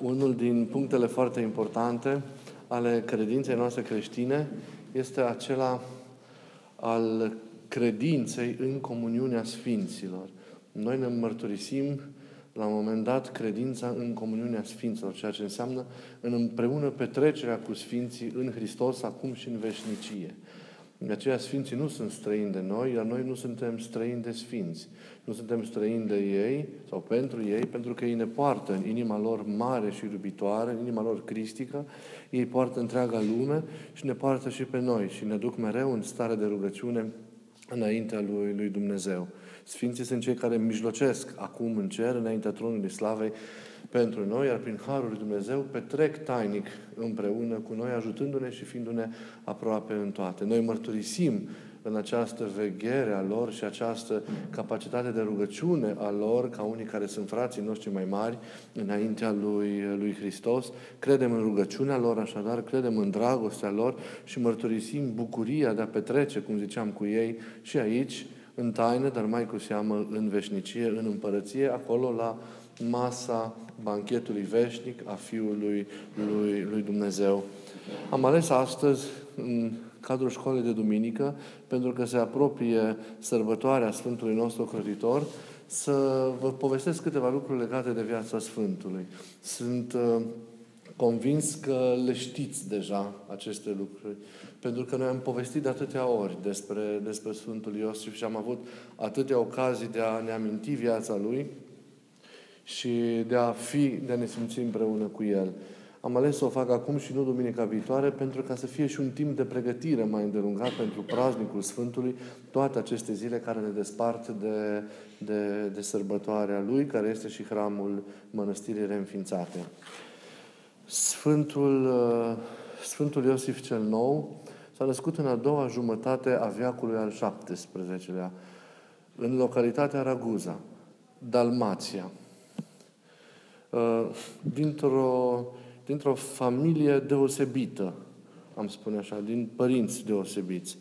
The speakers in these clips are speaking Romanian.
Unul din punctele foarte importante ale credinței noastre creștine este acela al credinței în comuniunea Sfinților. Noi ne mărturisim la un moment dat credința în comuniunea Sfinților, ceea ce înseamnă în împreună petrecerea cu Sfinții în Hristos, acum și în veșnicie. De aceea Sfinții nu sunt străini de noi, iar noi nu suntem străini de Sfinți. Nu suntem străini de ei sau pentru ei, pentru că ei ne poartă în inima lor mare și iubitoare, în inima lor cristică, ei poartă întreaga lume și ne poartă și pe noi și ne duc mereu în stare de rugăciune înaintea lui, lui Dumnezeu. Sfinții sunt cei care mijlocesc acum în cer, înaintea tronului slavei, pentru noi, iar prin Harul lui Dumnezeu petrec tainic împreună cu noi, ajutându-ne și fiindu-ne aproape în toate. Noi mărturisim în această veghere a lor și această capacitate de rugăciune a lor, ca unii care sunt frații noștri mai mari, înaintea lui, lui Hristos. Credem în rugăciunea lor, așadar, credem în dragostea lor și mărturisim bucuria de a petrece, cum ziceam cu ei, și aici, în taină, dar mai cu seamă în veșnicie, în împărăție, acolo la masa banchetului veșnic a Fiului lui, lui Dumnezeu. Am ales astăzi, în cadrul școlii de duminică, pentru că se apropie sărbătoarea Sfântului nostru Crătitor, să vă povestesc câteva lucruri legate de viața Sfântului. Sunt uh, convins că le știți deja aceste lucruri, pentru că noi am povestit de atâtea ori despre, despre Sfântul Iosif și am avut atâtea ocazii de a ne aminti viața lui, și de a fi, de a ne simți împreună cu El. Am ales să o fac acum și nu duminica viitoare, pentru ca să fie și un timp de pregătire mai îndelungat pentru praznicul Sfântului, toate aceste zile care ne despart de, de, de sărbătoarea Lui, care este și hramul Mănăstirii Reînființate. Sfântul, Sfântul Iosif cel Nou s-a născut în a doua jumătate a veacului al XVII-lea, în localitatea Raguza, Dalmația. Uh, dintr-o, dintr-o familie deosebită, am spune așa, din părinți deosebiți.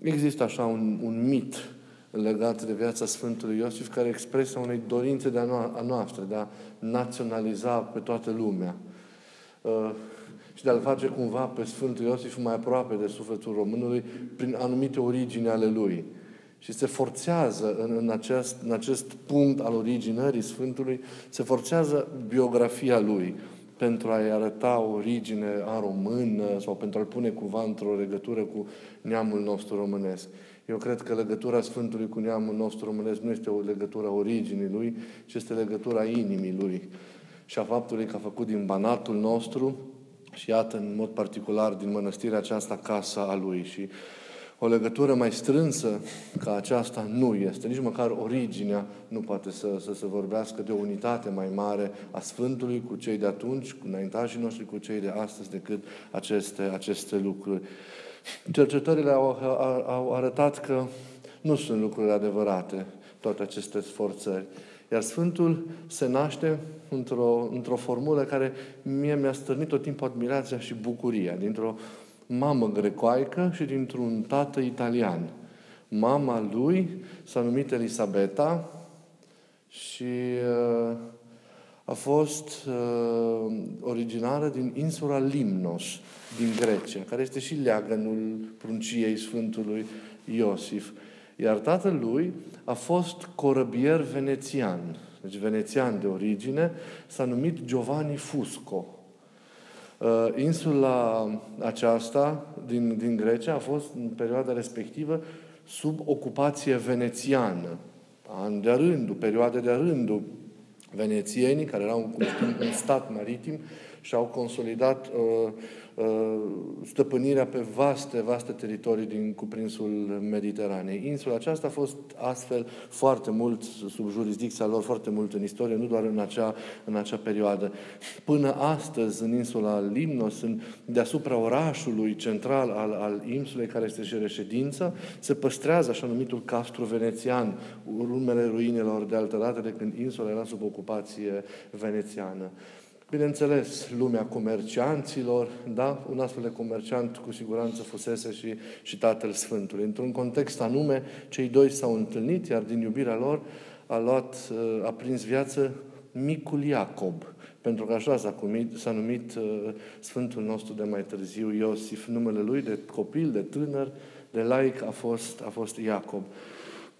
Există așa un, un mit legat de viața Sfântului Iosif, care expresia unei dorințe de a, no- a noastră, de a naționaliza pe toată lumea. Uh, și de a-l face cumva pe Sfântul Iosif mai aproape de sufletul românului prin anumite origini ale lui și se forțează în, în, acest, în acest punct al originării Sfântului, se forțează biografia lui pentru a-i arăta origine a română sau pentru a-l pune cumva într-o legătură cu neamul nostru românesc. Eu cred că legătura Sfântului cu neamul nostru românesc nu este o legătură a originii lui, ci este legătura inimii lui și a faptului că a făcut din banatul nostru și iată în mod particular din mănăstirea aceasta casa a lui. Și o legătură mai strânsă ca aceasta nu este. Nici măcar originea nu poate să, să se vorbească de o unitate mai mare a Sfântului cu cei de atunci, cu înaintașii noștri, cu cei de astăzi, decât aceste, aceste lucruri. Cercetările au, au, au arătat că nu sunt lucruri adevărate toate aceste sforțări. Iar Sfântul se naște într-o, într-o formulă care mie mi-a stârnit tot timpul admirația și bucuria, dintr-o mamă grecoaică și dintr-un tată italian. Mama lui s-a numit Elisabeta și uh, a fost uh, originară din insula Limnos, din Grecia, care este și leagănul prunciei Sfântului Iosif. Iar tatăl lui a fost corăbier venețian, deci venețian de origine, s-a numit Giovanni Fusco. Uh, insula aceasta din, din Grecia a fost în perioada respectivă sub ocupație venețiană. An de rândul, perioade de rândul, venețienii, care erau un, un stat maritim, și-au consolidat uh, Uh, stăpânirea pe vaste, vaste teritorii din cuprinsul Mediteranei. Insula aceasta a fost astfel foarte mult sub jurisdicția lor, foarte mult în istorie, nu doar în acea, în acea perioadă. Până astăzi, în insula Limnos, în, deasupra orașului central al, al insulei, care este și reședință, se păstrează așa numitul castru venețian, urmele ruinelor de altă dată de când insula era sub ocupație venețiană. Bineînțeles, lumea comercianților, da? Un astfel de comerciant cu siguranță fusese și, și Tatăl Sfântului. Într-un context anume, cei doi s-au întâlnit, iar din iubirea lor a luat, a prins viață Micul Iacob, pentru că așa s-a, numit, s-a numit uh, Sfântul nostru de mai târziu, Iosif, numele lui de copil, de tânăr, de laic a fost, a fost Iacob.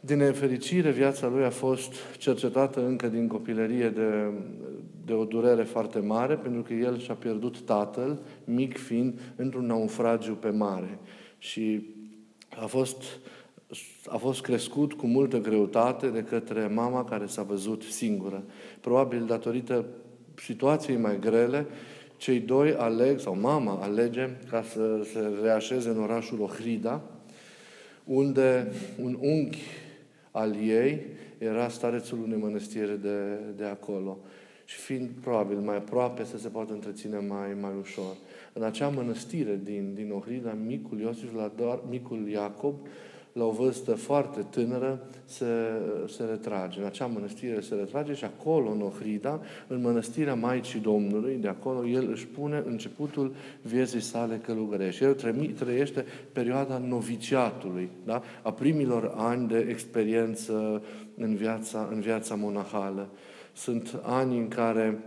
Din nefericire, viața lui a fost cercetată încă din copilărie de, de o durere foarte mare, pentru că el și-a pierdut tatăl, mic fiind, într-un naufragiu pe mare. Și a fost, a fost crescut cu multă greutate de către mama care s-a văzut singură. Probabil datorită situației mai grele, cei doi aleg, sau mama alege, ca să se reașeze în orașul Ohrida, unde un unchi al ei era starețul unei mănăstiri de, de acolo. Și fiind probabil mai aproape să se poată întreține mai, mai ușor. În acea mănăstire din, din Ohrida, micul Iosif, la doar, micul Iacob, la o vârstă foarte tânără, se, se retrage. În acea mănăstire se retrage și acolo, în Ohrida, în mănăstirea Maicii Domnului, de acolo, el își pune începutul vieții sale călugărești. El trăiește perioada noviciatului, da? a primilor ani de experiență în viața, în viața monahală. Sunt ani în care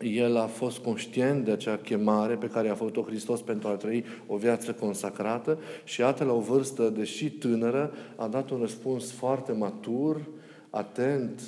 el a fost conștient de acea chemare pe care a făcut-o Hristos pentru a trăi o viață consacrată și iată la o vârstă, deși tânără, a dat un răspuns foarte matur, atent,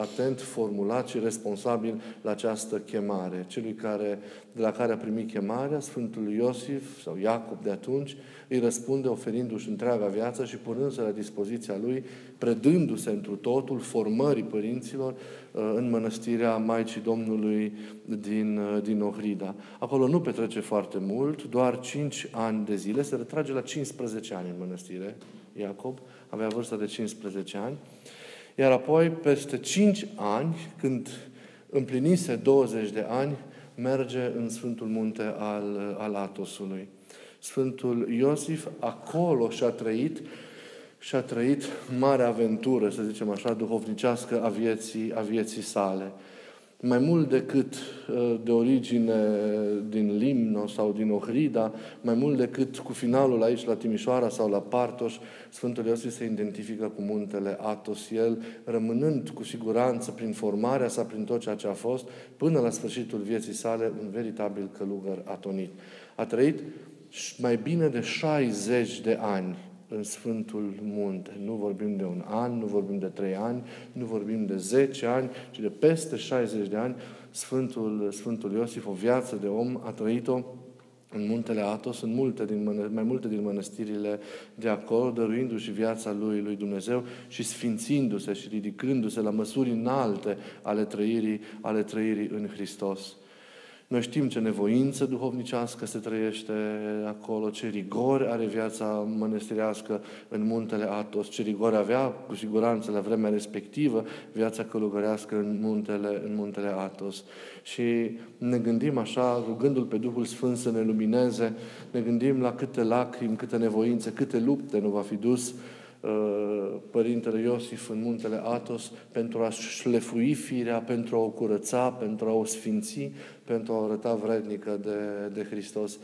atent formulat și responsabil la această chemare. Celui care, de la care a primit chemarea, Sfântul Iosif sau Iacob de atunci, îi răspunde oferindu-și întreaga viață și punându-se la dispoziția lui, predându-se întru totul formării părinților uh, în mănăstirea Maicii Domnului din, uh, din Ohrida. Acolo nu petrece foarte mult, doar 5 ani de zile, se retrage la 15 ani în mănăstire, Iacob, avea vârsta de 15 ani, iar apoi, peste 5 ani, când împlinise 20 de ani, merge în Sfântul Munte al, al Atosului. Sfântul Iosif acolo și-a trăit și-a trăit mare aventură, să zicem așa, duhovnicească a vieții, a vieții sale. Mai mult decât uh, de origine din Limno sau din Ohrida, mai mult decât cu finalul aici la Timișoara sau la Partoș, Sfântul Iosif se identifică cu muntele Atos. El, rămânând cu siguranță prin formarea sa, prin tot ceea ce a fost, până la sfârșitul vieții sale, un veritabil călugăr atonit. A trăit mai bine de 60 de ani în Sfântul Munte. Nu vorbim de un an, nu vorbim de trei ani, nu vorbim de 10 ani, ci de peste 60 de ani. Sfântul, Sfântul Iosif, o viață de om, a trăit-o în muntele Atos, în multe din, mai multe din mănăstirile de acolo, dăruindu-și viața lui, lui Dumnezeu și sfințindu-se și ridicându-se la măsuri înalte ale trăirii, ale trăirii în Hristos. Noi știm ce nevoință duhovnicească se trăiește acolo, ce rigori are viața mănăstirească în muntele Atos, ce rigori avea cu siguranță la vremea respectivă viața călugărească în muntele, în muntele Atos. Și ne gândim așa, rugându-L pe Duhul Sfânt să ne lumineze, ne gândim la câte lacrimi, câte nevoințe, câte lupte nu va fi dus Uh, Părintele Iosif în muntele Atos pentru a șlefui firea, pentru a o curăța, pentru a o sfinți, pentru a o arăta vrednică de, de Hristos.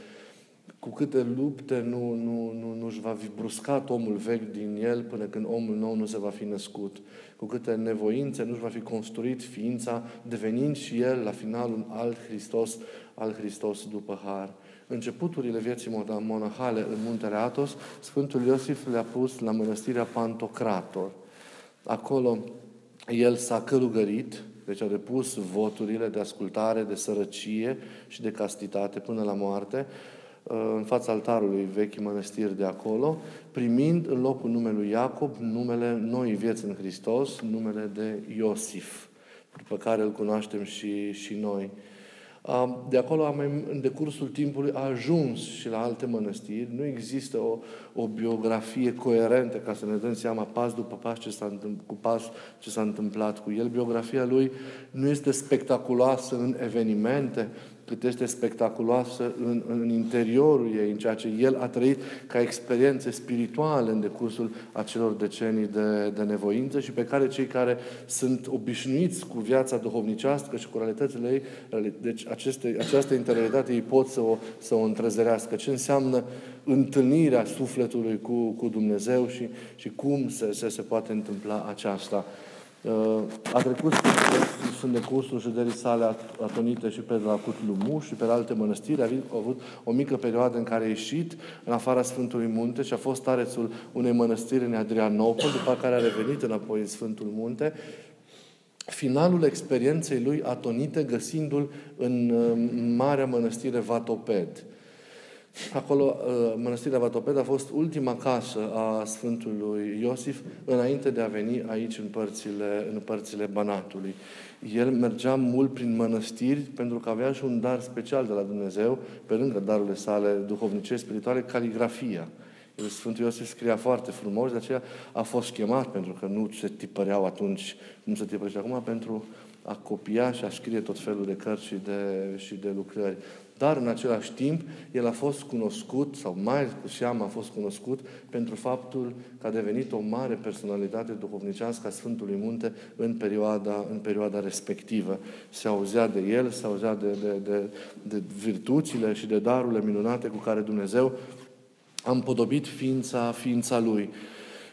Cu câte lupte nu, nu, nu, nu își va fi bruscat omul vechi din el până când omul nou nu se va fi născut. Cu câte nevoințe nu își va fi construit ființa, devenind și el la finalul un alt Hristos, al Hristos după har începuturile vieții monahale în muntele Atos, Sfântul Iosif le-a pus la mănăstirea Pantocrator. Acolo el s-a călugărit, deci a depus voturile de ascultare, de sărăcie și de castitate până la moarte, uh, în fața altarului vechi mănăstiri de acolo, primind în locul numelui Iacob numele noi vieți în Hristos, numele de Iosif, după care îl cunoaștem și, și noi. De acolo, am, în decursul timpului, a ajuns și la alte mănăstiri. Nu există o, o biografie coerentă ca să ne dăm seama pas după pas ce s-a cu pas ce s-a întâmplat cu el. Biografia lui nu este spectaculoasă în evenimente, cât este spectaculoasă în, în interiorul ei, în ceea ce el a trăit ca experiențe spirituale în decursul acelor decenii de, de nevoință și pe care cei care sunt obișnuiți cu viața duhovnicească și cu realitățile ei, deci aceste, această interioritate ei pot să o, să o întrezerească. Ce înseamnă întâlnirea sufletului cu, cu Dumnezeu și, și cum se, se, se poate întâmpla aceasta. Uh, a trecut sunt de cursul șederii sale atonite și pe la Cutlumu și pe alte mănăstiri. A avut o mică perioadă în care a ieșit în afara Sfântului Munte și a fost tarețul unei mănăstiri în Adrianopol, după care a revenit înapoi în Sfântul Munte. Finalul experienței lui atonite găsindu-l în uh, marea mănăstire Vatoped. Acolo, uh, Mănăstirea Vatoped a fost ultima casă a Sfântului Iosif înainte de a veni aici în părțile, în părțile Banatului. El mergea mult prin mănăstiri pentru că avea și un dar special de la Dumnezeu, pe lângă darurile sale duhovnicești, spirituale, caligrafia. Sfântul Iosif scria foarte frumos, de aceea a fost chemat, pentru că nu se tipăreau atunci, cum se tipărește acum, pentru a copia și a scrie tot felul de cărți și de, și de lucrări. Dar în același timp, el a fost cunoscut, sau mai cu seamă a fost cunoscut, pentru faptul că a devenit o mare personalitate duhovnicească a Sfântului Munte în perioada, în perioada respectivă. Se auzea de el, se auzea de, de, de, de virtuțile și de darurile minunate cu care Dumnezeu a împodobit ființa, ființa lui.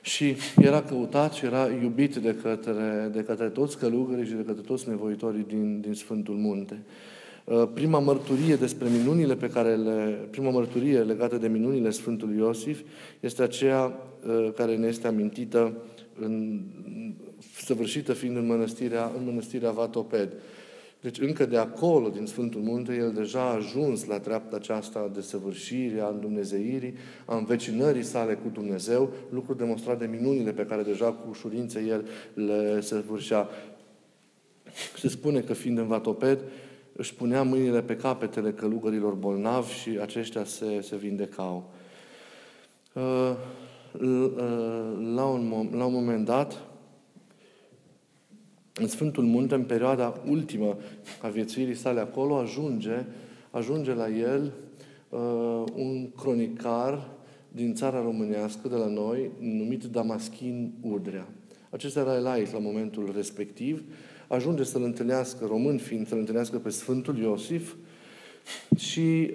Și era căutat și era iubit de către, de către toți călugării și de către toți nevoitorii din, din Sfântul Munte. Uh, prima mărturie despre minunile pe care le... Prima mărturie legată de minunile Sfântului Iosif este aceea uh, care ne este amintită în, săvârșită fiind în mănăstirea, în mănăstirea Vatoped. Deci încă de acolo, din Sfântul Munte, el deja a ajuns la treapta aceasta de săvârșire a îndumnezeirii, a învecinării sale cu Dumnezeu, lucru demonstrat de minunile pe care deja cu ușurință el le săvârșea. Se spune că fiind în Vatoped, își punea mâinile pe capetele călugărilor bolnavi și aceștia se, se vindecau. Uh, uh, la un, la un moment dat, în Sfântul Munte, în perioada ultimă a viețuirii sale acolo, ajunge, ajunge la el uh, un cronicar din țara românească, de la noi, numit Damaschin Udrea. Acesta era elaic la momentul respectiv ajunge să-l întâlnească, român fiind, să-l întâlnească pe Sfântul Iosif și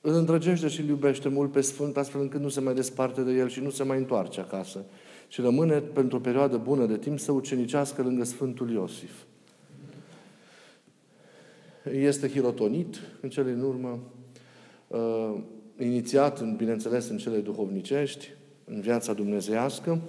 îl îndrăgește și îl iubește mult pe Sfânt, astfel încât nu se mai desparte de el și nu se mai întoarce acasă. Și rămâne pentru o perioadă bună de timp să ucenicească lângă Sfântul Iosif. Este hirotonit în cele din urmă, uh, inițiat, bineînțeles, în cele duhovnicești, în viața dumnezeiască,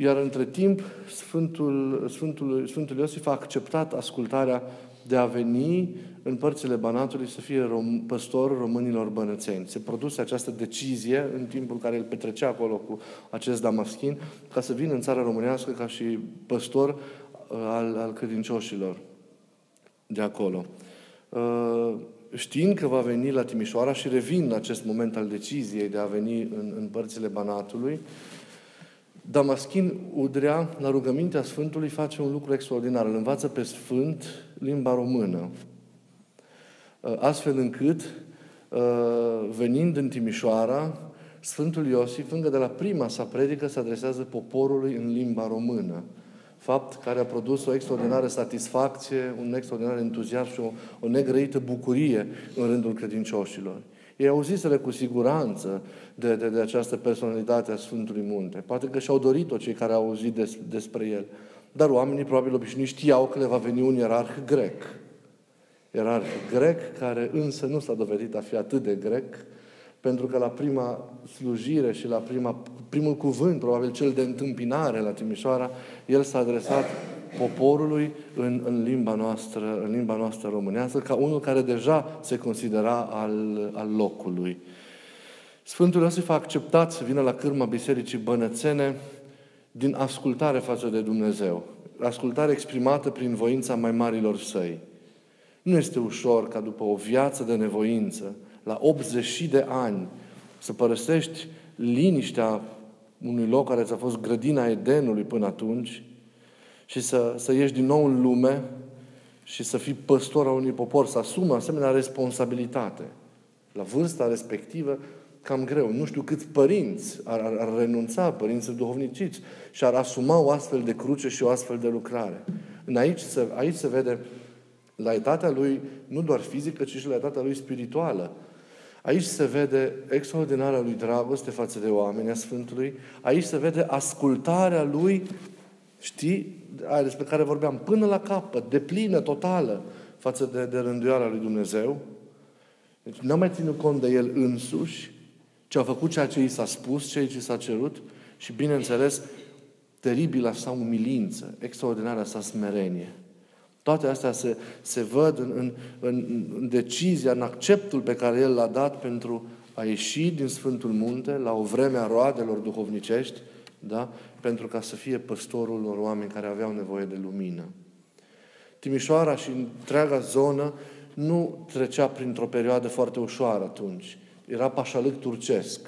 iar între timp, Sfântul, Sfântul, Sfântul Iosif a acceptat ascultarea de a veni în părțile Banatului să fie rom, păstor românilor bănățeni. Se produse această decizie în timpul care el petrecea acolo cu acest damaschin, ca să vină în țara românească ca și păstor uh, al, al credincioșilor de acolo. Uh, știind că va veni la Timișoara și revin la acest moment al deciziei de a veni în, în părțile Banatului, Damaschin Udrea, la rugămintea Sfântului, face un lucru extraordinar. Îl învață pe Sfânt limba română. Uh, astfel încât, uh, venind în Timișoara, Sfântul Iosif, încă de la prima sa predică, se adresează poporului în limba română. Fapt care a produs o extraordinară satisfacție, un extraordinar entuziasm și o, o negrăită bucurie în rândul credincioșilor. Ei auziseră cu siguranță de, de, de această personalitate a Sfântului Munte. Poate că și-au dorit-o cei care au auzit des, despre el. Dar oamenii probabil obișnuiți știau că le va veni un ierarh grec. Ierarh grec, care însă nu s-a dovedit a fi atât de grec, pentru că la prima slujire și la prima, primul cuvânt, probabil cel de întâmpinare la Timișoara, el s-a adresat poporului în, în, limba noastră, în limba noastră românească, ca unul care deja se considera al, al locului. Sfântul Iosif a acceptat să vină la cârma Bisericii Bănățene din ascultare față de Dumnezeu. Ascultare exprimată prin voința mai marilor săi. Nu este ușor ca după o viață de nevoință, la 80 de ani, să părăsești liniștea unui loc care ți-a fost grădina Edenului până atunci și să, să ieși din nou în lume și să fii păstor al unui popor, să asumă asemenea responsabilitate. La vârsta respectivă, cam greu. Nu știu câți părinți ar, ar, ar renunța, părinți duhovniciți, și ar asuma o astfel de cruce și o astfel de lucrare. În aici, se, aici se vede laitatea lui, nu doar fizică, ci și laitatea lui spirituală. Aici se vede extraordinarea lui dragoste față de oameni a Sfântului. Aici se vede ascultarea lui Știi? Aia despre care vorbeam, până la capăt, de plină, totală, față de, de rânduiala lui Dumnezeu. Deci n-a mai ținut cont de el însuși, ci a făcut ceea ce i s-a spus, ceea ce i s-a cerut și, bineînțeles, teribila sa umilință, extraordinarea sa smerenie. Toate astea se, se văd în, în, în, în decizia, în acceptul pe care El l-a dat pentru a ieși din Sfântul Munte la o vreme a roadelor duhovnicești, da? Pentru ca să fie păstorul unor oameni care aveau nevoie de lumină. Timișoara și întreaga zonă nu trecea printr-o perioadă foarte ușoară atunci. Era pașalâc turcesc.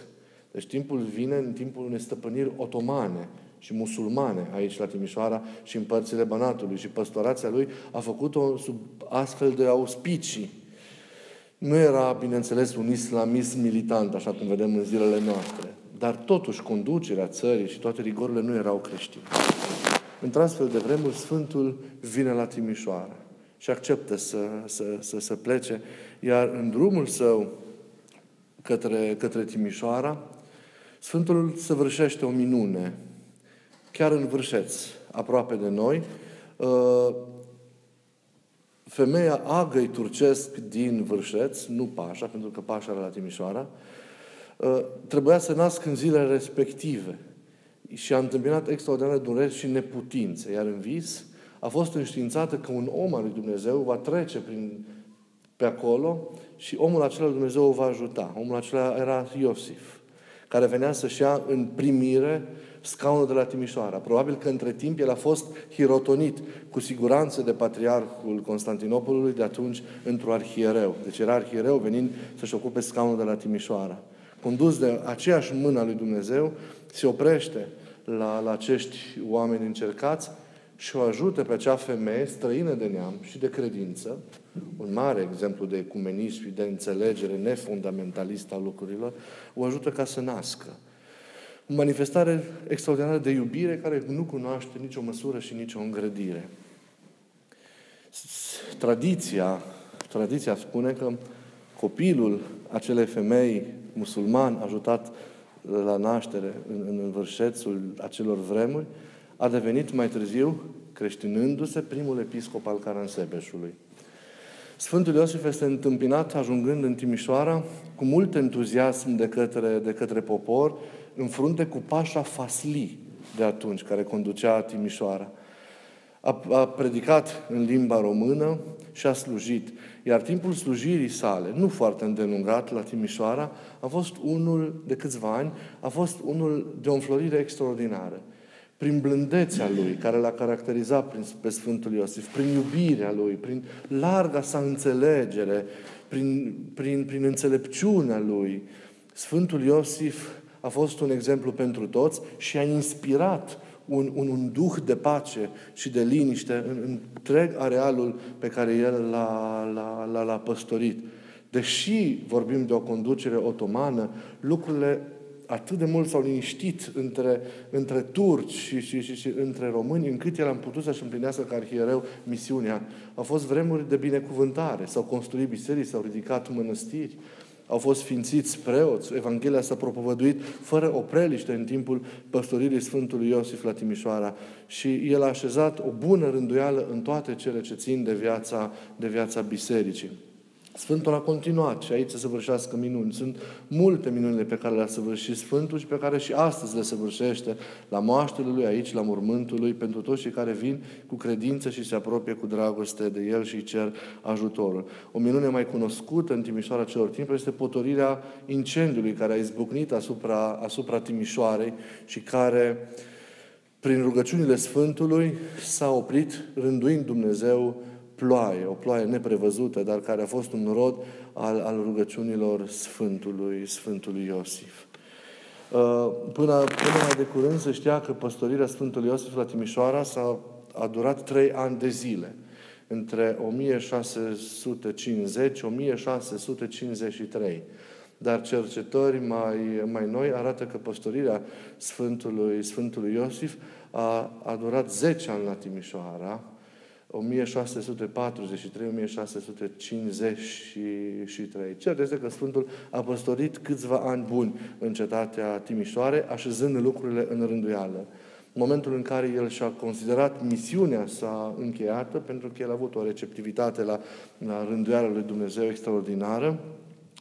Deci timpul vine în timpul unei stăpâniri otomane și musulmane aici la Timișoara și în părțile Banatului și păstorația lui a făcut-o sub astfel de auspicii. Nu era, bineînțeles, un islamism militant, așa cum vedem în zilele noastre, dar totuși conducerea țării și toate rigorile nu erau creștine. Într-astfel de vremuri, Sfântul vine la Timișoara și acceptă să, să, să, să plece, iar în drumul său către, către Timișoara, Sfântul săvârșește o minune chiar în Vârșeț, aproape de noi, uh, femeia agăi turcesc din Vârșeț, nu Pașa, pentru că Pașa era la Timișoara, uh, trebuia să nască în zilele respective și a întâmpinat extraordinar dureri și neputințe. Iar în vis a fost înștiințată că un om al lui Dumnezeu va trece prin, pe acolo și omul acela lui Dumnezeu o va ajuta. Omul acela era Iosif, care venea să-și ia în primire scaunul de la Timișoara. Probabil că între timp el a fost hirotonit cu siguranță de patriarhul Constantinopolului de atunci într-un arhiereu. Deci era arhiereu venind să-și ocupe scaunul de la Timișoara. Condus de aceeași mână a lui Dumnezeu, se oprește la, la acești oameni încercați și o ajută pe acea femeie străină de neam și de credință, un mare exemplu de ecumenism și de înțelegere nefundamentalistă a lucrurilor, o ajută ca să nască manifestare extraordinară de iubire care nu cunoaște nicio măsură și nicio îngrădire. Tradiția, tradiția spune că copilul acelei femei musulman ajutat la naștere în, în vârșețul acelor vremuri, a devenit mai târziu, creștinându-se, primul episcop al Caransebeșului. Sfântul Iosif este întâmpinat, ajungând în Timișoara, cu mult entuziasm de către, de către popor, în frunte cu Pașa Fasli de atunci, care conducea Timișoara. A, a predicat în limba română și a slujit. Iar timpul slujirii sale, nu foarte îndelungat la Timișoara, a fost unul de câțiva ani, a fost unul de o înflorire extraordinară. Prin blândețea lui, care l-a caracterizat pe Sfântul Iosif, prin iubirea lui, prin larga sa înțelegere, prin, prin, prin înțelepciunea lui, Sfântul Iosif a fost un exemplu pentru toți și a inspirat un, un, un duh de pace și de liniște în întreg arealul pe care el l-a, l-a, l-a, l-a păstorit. Deși vorbim de o conducere otomană, lucrurile atât de mult s-au liniștit între, între turci și, și, și, și între români, încât el am putut să-și împlinească ca arhiereu misiunea. Au fost vremuri de binecuvântare, s-au construit biserici, s-au ridicat mănăstiri, au fost sfințiți preoți, Evanghelia s-a propovăduit fără opreliște în timpul păstoririi Sfântului Iosif la Timișoara și el a așezat o bună rânduială în toate cele ce țin de viața, de viața bisericii. Sfântul a continuat și aici să săvârșească minuni. Sunt multe minunile pe care le-a săvârșit Sfântul și pe care și astăzi le săvârșește la moaștele Lui, aici, la mormântul Lui, pentru toți cei care vin cu credință și se apropie cu dragoste de El și cer ajutorul. O minune mai cunoscută în Timișoara celor timp este potorirea incendiului care a izbucnit asupra, asupra Timișoarei și care, prin rugăciunile Sfântului, s-a oprit rânduind Dumnezeu ploaie, o ploaie neprevăzută, dar care a fost un rod al, al rugăciunilor Sfântului, Sfântului Iosif. Uh, până, până mai de curând se știa că păstorirea Sfântului Iosif la Timișoara s-a, a durat trei ani de zile, între 1650-1653. Dar cercetări mai, mai noi arată că păstorirea Sfântului, Sfântului Iosif a, a durat 10 ani la Timișoara, 1643-1653. Cert este că Sfântul a păstorit câțiva ani buni în cetatea Timișoare, așezând lucrurile în rânduială. momentul în care el și-a considerat misiunea sa încheiată, pentru că el a avut o receptivitate la, la rânduiala lui Dumnezeu extraordinară,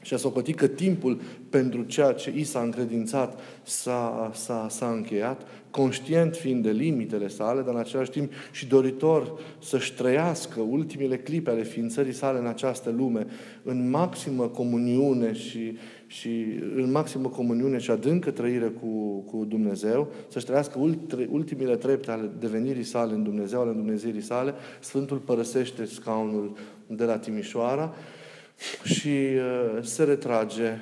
și a socotit că timpul pentru ceea ce i s-a încredințat s-a, s-a, s-a încheiat, conștient fiind de limitele sale, dar în același timp și doritor să-și trăiască ultimele clipe ale ființării sale în această lume, în maximă comuniune și, și în maximă comuniune și adâncă trăire cu, cu Dumnezeu, să-și trăiască ultimele trepte ale devenirii sale în Dumnezeu, ale Dumnezeirii sale, Sfântul părăsește scaunul de la Timișoara și uh, se retrage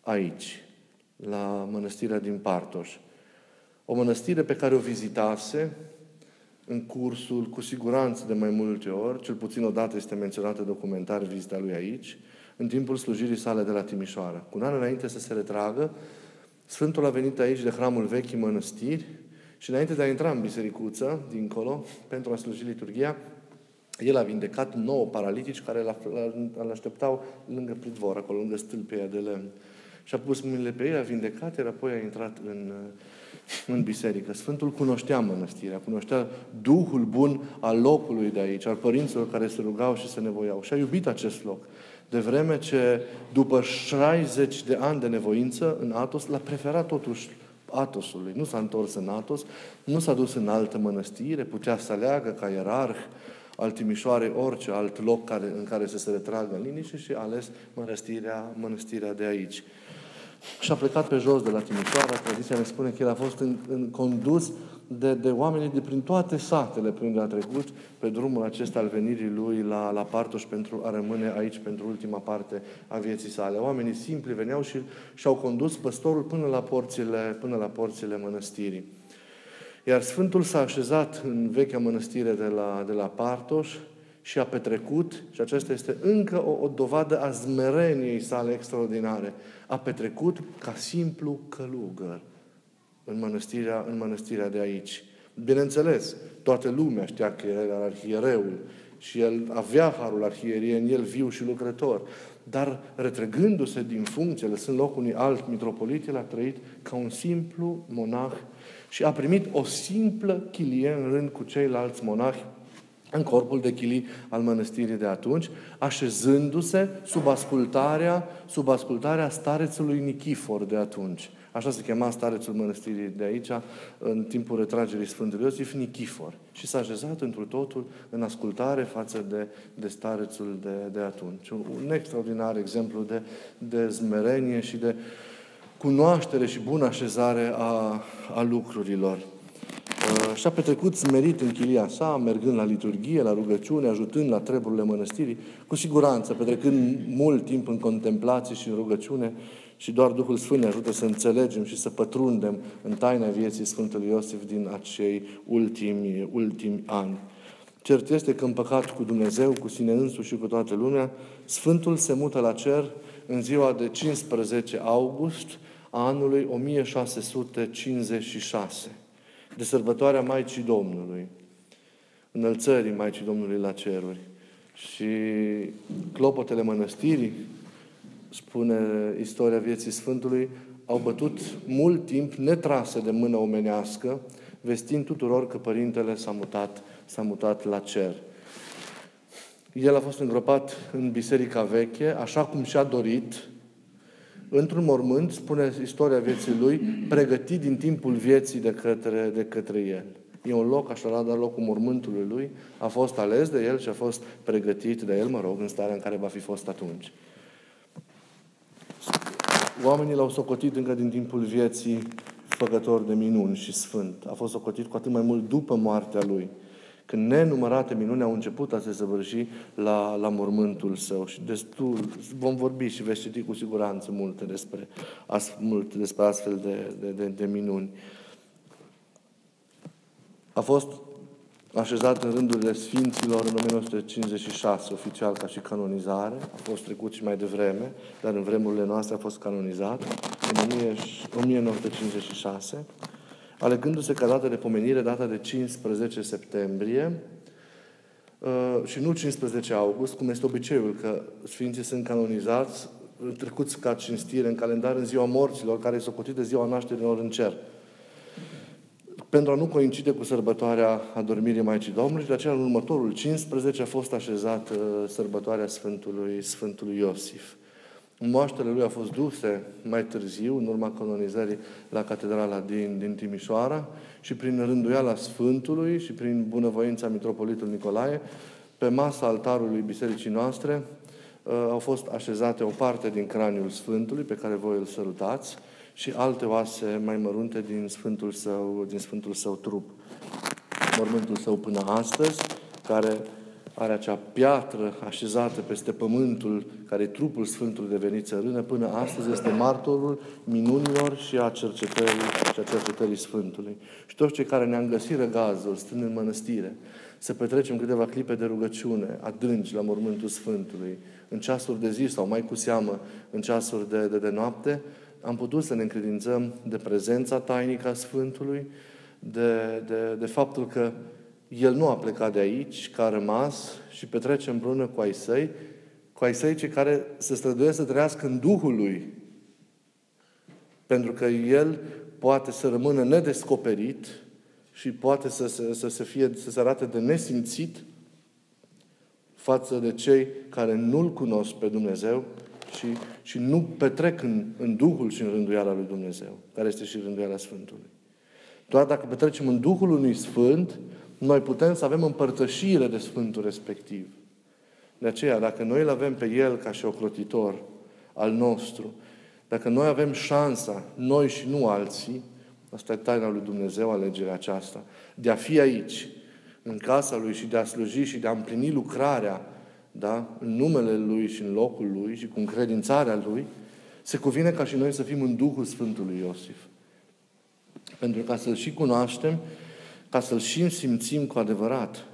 aici, la mănăstirea din Partoș. O mănăstire pe care o vizitase în cursul, cu siguranță de mai multe ori, cel puțin odată este menționată documentar vizita lui aici, în timpul slujirii sale de la Timișoara. Cu un an înainte să se retragă, Sfântul a venit aici de hramul vechii mănăstiri și înainte de a intra în bisericuță, dincolo, pentru a sluji liturgia, el a vindecat nouă paralitici care îl așteptau lângă pridvor, acolo, lângă stâlpia de lemn. Și a pus mâinile pe ei, a vindecat, iar apoi a intrat în, în biserică. Sfântul cunoștea mănăstirea, cunoștea Duhul bun al locului de aici, al părinților care se rugau și se nevoiau. Și a iubit acest loc. De vreme ce, după 60 de ani de nevoință în Atos, l-a preferat totuși Atosului. Nu s-a întors în Atos, nu s-a dus în altă mănăstire, putea să aleagă ca ierarh, al Timișoarei, orice alt loc care, în care să se retragă în liniște și a ales mănăstirea, mănăstirea de aici. Și a plecat pe jos de la Timișoara, tradiția ne spune că el a fost în, în condus de, de oamenii de prin toate satele prin unde a trecut pe drumul acesta al venirii lui la, la Partoș pentru a rămâne aici pentru ultima parte a vieții sale. Oamenii simpli veneau și și-au condus păstorul până la porțile, până la porțile mănăstirii. Iar Sfântul s-a așezat în vechea mănăstire de la, de la Partoș și a petrecut, și aceasta este încă o, o dovadă a zmereniei sale extraordinare, a petrecut ca simplu călugăr în mănăstirea, în mănăstirea de aici. Bineînțeles, toată lumea știa că era arhiereul și el avea harul arhierie în el viu și lucrător. Dar retrăgându-se din funcție, lăsând locul unui alt mitropolit, el a trăit ca un simplu monah și a primit o simplă chilie în rând cu ceilalți monahi în corpul de chilii al mănăstirii de atunci, așezându-se sub ascultarea, sub ascultarea starețului Nichifor de atunci. Așa se chema starețul mănăstirii de aici, în timpul retragerii Sfântului Iosif, Nichifor. Și s-a așezat întru totul în ascultare față de, de starețul de, de atunci. Un, un extraordinar exemplu de, de zmerenie și de cunoaștere și bună așezare a, a lucrurilor. Uh, și-a petrecut smerit în chilia sa, mergând la liturghie, la rugăciune, ajutând la treburile mănăstirii, cu siguranță, petrecând mult timp în contemplație și în rugăciune și doar Duhul Sfânt ne ajută să înțelegem și să pătrundem în taina vieții Sfântului Iosif din acei ultimi, ultimi ani. Cert este că împăcat cu Dumnezeu, cu sine însuși și cu toată lumea, Sfântul se mută la cer în ziua de 15 august a anului 1656 de sărbătoarea Maicii Domnului, înălțării Maicii Domnului la ceruri. Și clopotele mănăstirii, spune istoria vieții Sfântului, au bătut mult timp netrase de mână omenească, vestind tuturor că Părintele s-a mutat, s-a mutat la cer. El a fost îngropat în Biserica Veche, așa cum și-a dorit, într-un mormânt, spune istoria vieții lui, pregătit din timpul vieții de către, de către el. E un loc, așa, dar locul mormântului lui a fost ales de el și a fost pregătit de el, mă rog, în starea în care va fi fost atunci. Oamenii l-au socotit încă din timpul vieții făcător de minuni și sfânt. A fost socotit cu atât mai mult după moartea lui când nenumărate minuni au început a se săvârși la, la mormântul său. Și destul, vom vorbi și veți citi cu siguranță multe despre, as, multe despre astfel de, de, de, de minuni. A fost așezat în rândurile Sfinților în 1956, oficial ca și canonizare. A fost trecut și mai devreme, dar în vremurile noastre a fost canonizat în 1956 alegându-se ca dată de pomenire data de 15 septembrie uh, și nu 15 august, cum este obiceiul, că Sfinții sunt canonizați, trecuți ca cinstire în calendar în ziua morților, care este socotit de ziua nașterilor în cer. pentru a nu coincide cu sărbătoarea adormirii Maicii Domnului, de aceea în următorul 15 a fost așezată sărbătoarea Sfântului, Sfântului Iosif. Moaștele lui au fost duse mai târziu, în urma canonizării, la catedrala din, din Timișoara și prin rânduiala Sfântului și prin bunăvoința Mitropolitului Nicolae, pe masa altarului bisericii noastre uh, au fost așezate o parte din craniul Sfântului, pe care voi îl sărutați, și alte oase mai mărunte din Sfântul Său, din Sfântul Său trup. Mormântul Său până astăzi, care are acea piatră așezată peste pământul, care e trupul Sfântului devenit țărână, până astăzi este martorul minunilor și a cercetării, și a cercetării Sfântului. Și toți cei care ne-am găsit răgazul, stând în mănăstire, să petrecem câteva clipe de rugăciune adânci la mormântul Sfântului, în ceasuri de zi sau mai cu seamă în ceasuri de, de, de noapte, am putut să ne încredințăm de prezența tainică a Sfântului, de, de, de faptul că El nu a plecat de aici, că a rămas și petrece împreună cu ai săi, cu ai săi cei care se străduiesc să trăiască în Duhul Lui. Pentru că El poate să rămână nedescoperit și poate să, să, să, să, fie, să se arate de nesimțit față de cei care nu-L cunosc pe Dumnezeu și, și nu petrec în, în Duhul și în rânduiala lui Dumnezeu, care este și rânduiala Sfântului. Doar dacă petrecem în Duhul unui Sfânt, noi putem să avem împărtășire de Sfântul respectiv. De aceea, dacă noi îl avem pe El ca și ocrotitor al nostru, dacă noi avem șansa, noi și nu alții, asta e taina lui Dumnezeu, alegerea aceasta, de a fi aici, în casa Lui și de a sluji și de a împlini lucrarea da? în numele Lui și în locul Lui și cu încredințarea Lui, se cuvine ca și noi să fim în Duhul Sfântului Iosif. Pentru ca să-L și cunoaștem, ca să-L și simțim cu adevărat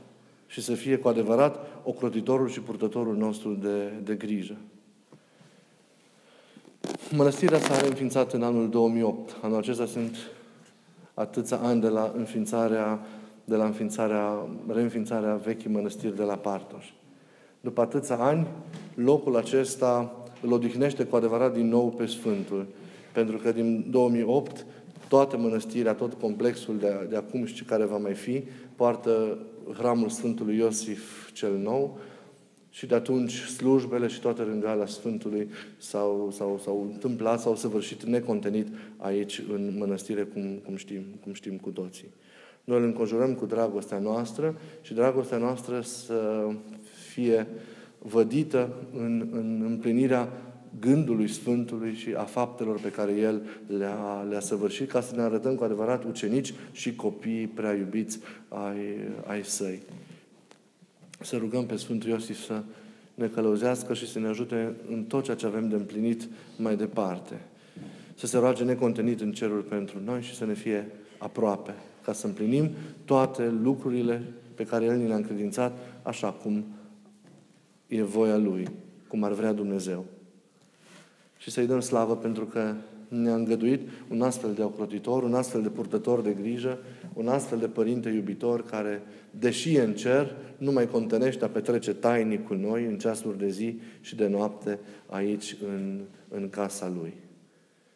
și să fie cu adevărat ocrotitorul și purtătorul nostru de, de grijă. Mănăstirea s-a reînființat în anul 2008. Anul acesta sunt atâția ani de la înființarea, de la înființarea, reînființarea vechii mănăstiri de la Partoș. După atâția ani, locul acesta îl odihnește cu adevărat din nou pe Sfântul. Pentru că din 2008, toată mănăstirea, tot complexul de, de acum și care va mai fi, poartă hramul Sfântului Iosif cel nou și de atunci slujbele și toată rânduiala Sfântului s-au, s-au, s-au întâmplat, s-au săvârșit necontenit aici în mănăstire, cum, cum, știm, cum știm cu toții. Noi îl înconjurăm cu dragostea noastră și dragostea noastră să fie vădită în, în împlinirea gândului Sfântului și a faptelor pe care El le-a, le-a săvârșit, ca să ne arătăm cu adevărat ucenici și copii prea iubiți ai, ai Săi. Să rugăm pe Sfântul Iosif să ne călăuzească și să ne ajute în tot ceea ce avem de împlinit mai departe. Să se roage necontenit în cerul pentru noi și să ne fie aproape, ca să împlinim toate lucrurile pe care El ni le-a încredințat, așa cum e voia Lui, cum ar vrea Dumnezeu. Și să-i dăm slavă pentru că ne-a îngăduit un astfel de ocrotitor, un astfel de purtător de grijă, un astfel de părinte iubitor care, deși e în cer, nu mai contenește a petrece tainic cu noi în ceasuri de zi și de noapte aici în, în casa Lui.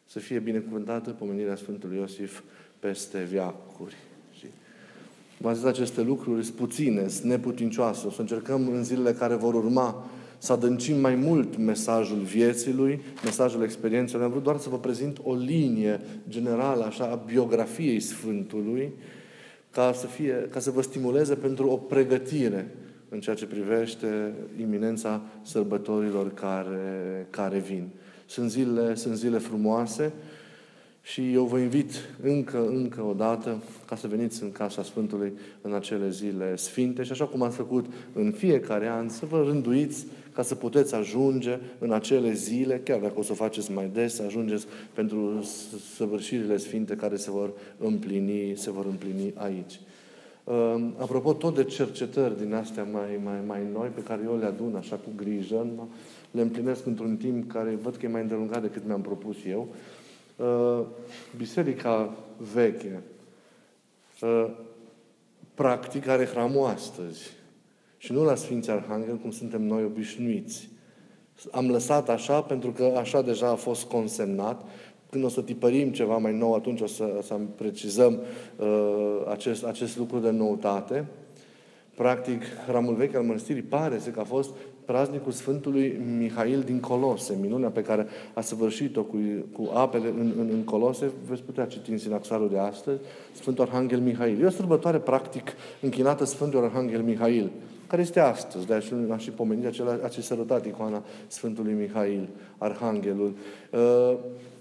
Să fie binecuvântată pomenirea Sfântului Iosif peste viacuri. V-am zis aceste lucruri sunt puține, sunt neputincioase. O să încercăm în zilele care vor urma să adâncim mai mult mesajul vieții lui, mesajul experienței. Am vrut doar să vă prezint o linie generală, așa, a biografiei Sfântului, ca să, fie, ca să vă stimuleze pentru o pregătire în ceea ce privește iminența sărbătorilor care, care vin. Sunt zile, sunt zile frumoase, și eu vă invit încă, încă o dată ca să veniți în Casa Sfântului în acele zile sfinte și așa cum ați făcut în fiecare an, să vă rânduiți ca să puteți ajunge în acele zile, chiar dacă o să o faceți mai des, să ajungeți pentru săvârșirile sfinte care se vor împlini, se vor împlini aici. Ehm, apropo, tot de cercetări din astea mai, mai, mai noi, pe care eu le adun așa cu grijă, le împlinesc într-un timp care văd că e mai îndelungat decât mi-am propus eu, Uh, biserica veche, uh, practic are hramul astăzi. Și nu la Sfinții Arhanghel, cum suntem noi obișnuiți. Am lăsat așa pentru că așa deja a fost consemnat. când o să tipărim ceva mai nou, atunci o să, să precizăm uh, acest, acest lucru de noutate. Practic, hramul vechi al mănăstirii pare să că a fost praznicul Sfântului Mihail din Colose, minunea pe care a săvârșit-o cu, cu apele în, în, în Colose, veți putea citi în sinaxarul de astăzi, Sfântul Arhanghel Mihail. E o sărbătoare, practic, închinată Sfântul Arhanghel Mihail, care este astăzi, de-aia am și pomenit acela, acest sărătat icoana Sfântului Mihail, Arhanghelul. Uh,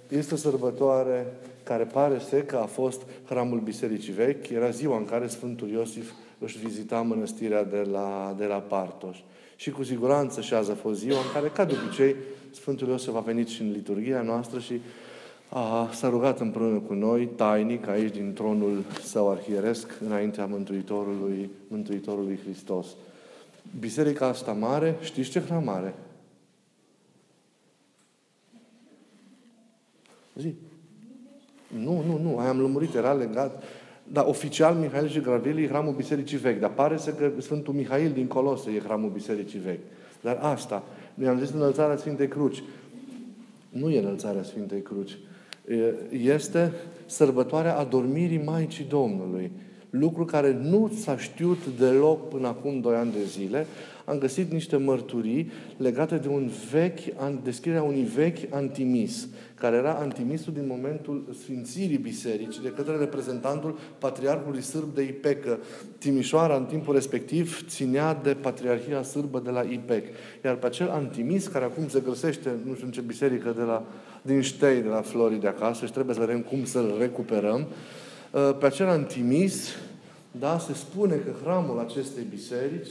este o sărbătoare care pare să că a fost hramul Bisericii Vechi, era ziua în care Sfântul Iosif își vizita mănăstirea de la, de la Partoș. Și cu siguranță și azi a fost ziua în care, ca de obicei, Sfântul Iosif a venit și în liturgia noastră și a, s-a rugat împreună cu noi, tainic, aici din tronul său arhieresc, înaintea Mântuitorului, Mântuitorului Hristos. Biserica asta mare, știți ce hram mare? Zi. Nu, nu, nu, aia am lămurit, era legat. Dar oficial Mihail și Graveli e hramul Bisericii Vechi. Dar pare să că Sfântul Mihail din Colose e hramul Bisericii Vechi. Dar asta, noi am zis înălțarea Sfintei Cruci. Nu e înălțarea Sfintei Cruci. Este sărbătoarea adormirii Maicii Domnului. Lucru care nu s-a știut deloc până acum doi ani de zile, am găsit niște mărturii legate de un vechi, descrierea unui vechi antimis, care era antimisul din momentul sfințirii bisericii de către reprezentantul Patriarhului Sârb de Ipecă. Timișoara, în timpul respectiv, ținea de Patriarhia Sârbă de la Ipec. Iar pe acel antimis, care acum se găsește, nu știu în ce biserică, de la, din Ștei, de la Florii de acasă, și trebuie să vedem cum să-l recuperăm, uh, pe acel antimis, da, se spune că hramul acestei biserici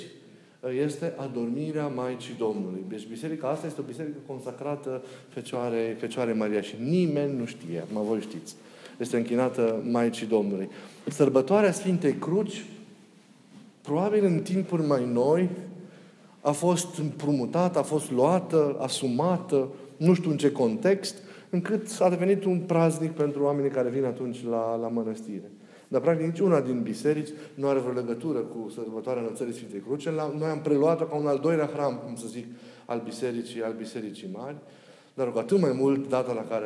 este adormirea Maicii Domnului. Deci biserica asta este o biserică consacrată Fecioare, Fecioare Maria și nimeni nu știe, mă voi știți. Este închinată Maicii Domnului. Sărbătoarea Sfintei Cruci, probabil în timpuri mai noi, a fost împrumutată, a fost luată, asumată, nu știu în ce context, încât a devenit un praznic pentru oamenii care vin atunci la, la mănăstire. Dar, practic, nici una din biserici nu are vreo legătură cu sărbătoarea Înălțării Sfintei Cruce. Noi am preluat-o ca un al doilea hram, cum să zic, al bisericii, al bisericii mari. Dar cu atât mai mult, data la care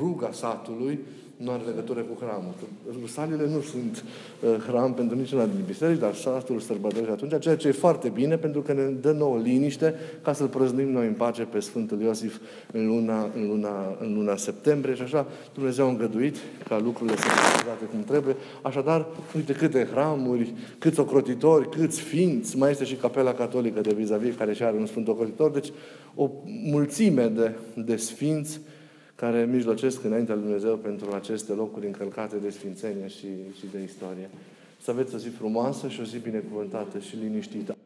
ruga satului, nu are legătură cu hramul. Rusalile nu sunt uh, hram pentru niciuna din biserici, dar satul sărbătorește atunci, ceea ce e foarte bine, pentru că ne dă nouă liniște ca să-L prăznuim noi în pace pe Sfântul Iosif în luna, în luna, în luna septembrie și așa Dumnezeu a îngăduit ca lucrurile să fie date cum trebuie. Așadar, uite câte hramuri, câți ocrotitori, câți sfinți, mai este și capela catolică de vis-a-vis care și are un sfânt ocrotitor, deci o mulțime de, de sfinți care mijlocesc înaintea lui Dumnezeu pentru aceste locuri încălcate de sfințenie și, și de istorie. Să aveți o zi frumoasă și o zi binecuvântată și liniștită.